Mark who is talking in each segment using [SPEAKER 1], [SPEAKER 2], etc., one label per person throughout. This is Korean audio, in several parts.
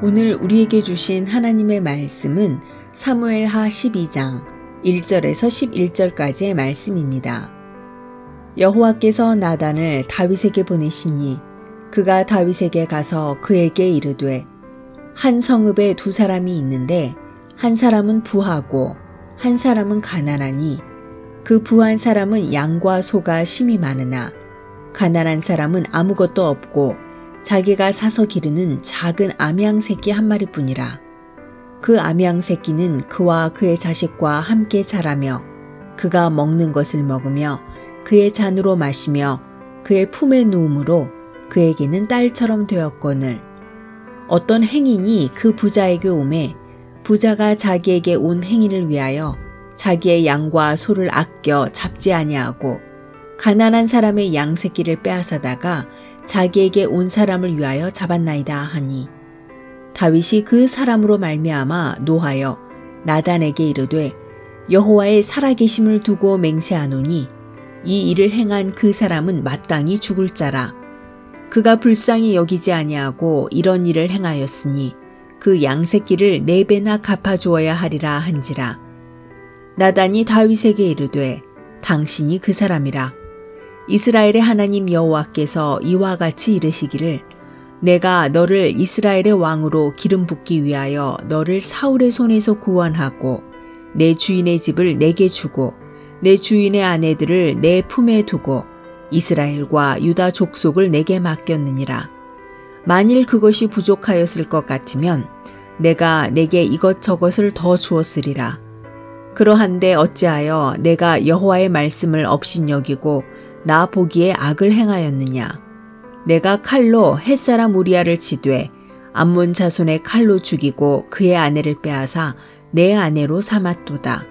[SPEAKER 1] 오늘 우리에게 주신 하나님의 말씀은 사무엘하 12장 1절에서 11절까지의 말씀입니다. 여호와께서 나단을 다윗에게 보내시니 그가 다윗에게 가서 그에게 이르되 한 성읍에 두 사람이 있는데 한 사람은 부하고 한 사람은 가난하니 그 부한 사람은 양과 소가 심이 많으나 가난한 사람은 아무것도 없고 자기가 사서 기르는 작은 암양 새끼 한 마리뿐이라. 그 암양 새끼는 그와 그의 자식과 함께 자라며 그가 먹는 것을 먹으며 그의 잔으로 마시며 그의 품에 누움으로 그에게는 딸처럼 되었거늘 어떤 행인이 그 부자에게 오매 부자가 자기에게 온 행인을 위하여 자기의 양과 소를 아껴 잡지 아니하고 가난한 사람의 양 새끼를 빼앗아다가 자기에게 온 사람을 위하여 잡았나이다 하니 다윗이 그 사람으로 말미암아 노하여 나단에게 이르되 여호와의 살아계심을 두고 맹세하노니 이 일을 행한 그 사람은 마땅히 죽을 자라. 그가 불쌍히 여기지 아니하고 이런 일을 행하였으니 그 양새끼를 네 배나 갚아 주어야 하리라 한지라. 나단이 다윗에게 이르되 당신이 그 사람이라 이스라엘의 하나님 여호와께서 이와 같이 이르시기를 내가 너를 이스라엘의 왕으로 기름 붓기 위하여 너를 사울의 손에서 구원하고 내 주인의 집을 내게 주고 내 주인의 아내들을 내 품에 두고 이스라엘과 유다 족속을 내게 맡겼느니라. 만일 그것이 부족하였을 것 같으면 내가 내게 이것저것을 더 주었으리라. 그러한데 어찌하여 내가 여호와의 말씀을 업신여기고 나 보기에 악을 행하였느냐? 내가 칼로 햇사람 우리아를 치되 암몬 자손의 칼로 죽이고 그의 아내를 빼앗아 내 아내로 삼았도다.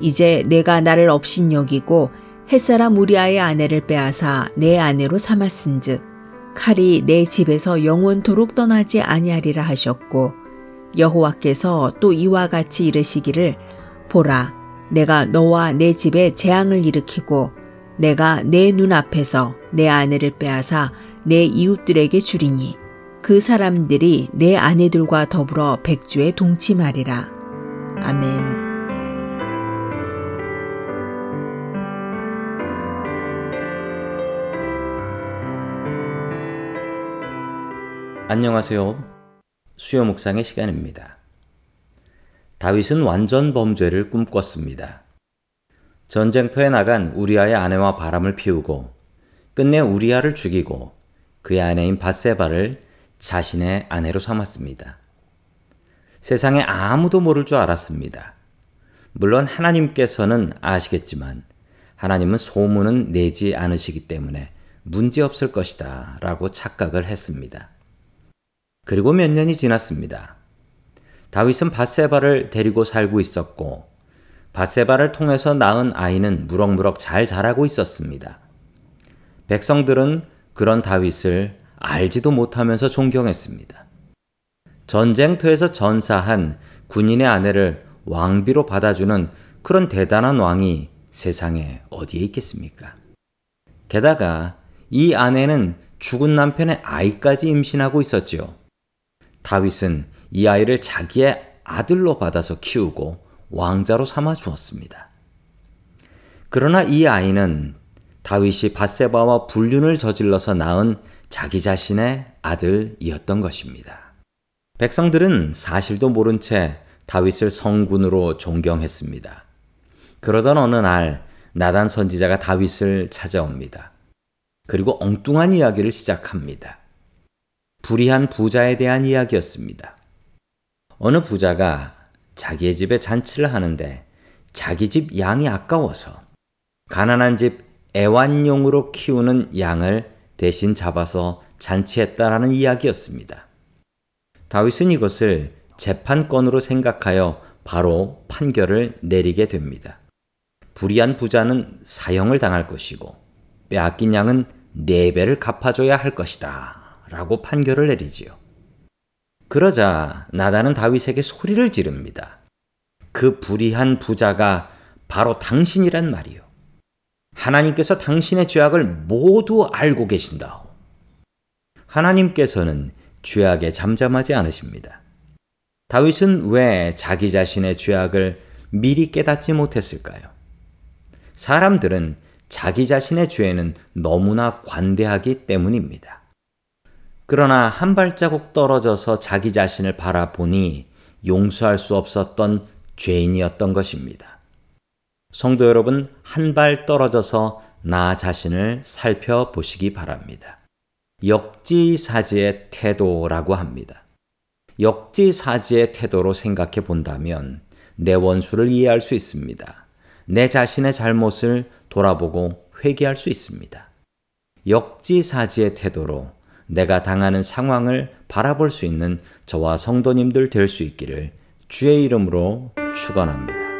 [SPEAKER 1] 이제 내가 나를 업신 여기고 햇사람 우리아의 아내를 빼앗아 내 아내로 삼았은즉 칼이 내 집에서 영원토록 떠나지 아니하리라 하셨고 여호와께서 또 이와 같이 이르시기를 보라 내가 너와 내 집에 재앙을 일으키고 내가 내 눈앞에서 내 아내를 빼앗아 내 이웃들에게 주리니 그 사람들이 내 아내들과 더불어 백주에 동침하리라. 아멘.
[SPEAKER 2] 안녕하세요. 수요 묵상의 시간입니다. 다윗은 완전 범죄를 꿈꿨습니다. 전쟁터에 나간 우리아의 아내와 바람을 피우고 끝내 우리아를 죽이고 그의 아내인 바세바를 자신의 아내로 삼았습니다. 세상에 아무도 모를 줄 알았습니다. 물론 하나님께서는 아시겠지만 하나님은 소문은 내지 않으시기 때문에 문제 없을 것이다 라고 착각을 했습니다. 그리고 몇 년이 지났습니다. 다윗은 바세바를 데리고 살고 있었고 바세바를 통해서 낳은 아이는 무럭무럭 잘 자라고 있었습니다. 백성들은 그런 다윗을 알지도 못하면서 존경했습니다. 전쟁터에서 전사한 군인의 아내를 왕비로 받아주는 그런 대단한 왕이 세상에 어디에 있겠습니까? 게다가 이 아내는 죽은 남편의 아이까지 임신하고 있었지요. 다윗은 이 아이를 자기의 아들로 받아서 키우고 왕자로 삼아 주었습니다. 그러나 이 아이는 다윗이 바세바와 불륜을 저질러서 낳은 자기 자신의 아들이었던 것입니다. 백성들은 사실도 모른 채 다윗을 성군으로 존경했습니다. 그러던 어느 날 나단 선지자가 다윗을 찾아옵니다. 그리고 엉뚱한 이야기를 시작합니다. 불의한 부자에 대한 이야기였습니다. 어느 부자가 자기의 집에 잔치를 하는데 자기 집 양이 아까워서 가난한 집 애완용으로 키우는 양을 대신 잡아서 잔치했다라는 이야기였습니다. 다윗은 이것을 재판권으로 생각하여 바로 판결을 내리게 됩니다. 불의한 부자는 사형을 당할 것이고 빼앗긴 양은 네 배를 갚아줘야 할 것이다. 라고 판결을 내리지요. 그러자 나단은 다윗에게 소리를 지릅니다. 그 불의한 부자가 바로 당신이란 말이요. 하나님께서 당신의 죄악을 모두 알고 계신다오. 하나님께서는 죄악에 잠잠하지 않으십니다. 다윗은 왜 자기 자신의 죄악을 미리 깨닫지 못했을까요? 사람들은 자기 자신의 죄에는 너무나 관대하기 때문입니다. 그러나 한 발자국 떨어져서 자기 자신을 바라보니 용서할 수 없었던 죄인이었던 것입니다. 성도 여러분, 한 발 떨어져서 나 자신을 살펴보시기 바랍니다. 역지사지의 태도라고 합니다. 역지사지의 태도로 생각해 본다면 내 원수를 이해할 수 있습니다. 내 자신의 잘못을 돌아보고 회개할 수 있습니다. 역지사지의 태도로 내가 당하는 상황을 바라볼 수 있는 저와 성도님들 될 수 있기를 주의 이름으로 축원합니다.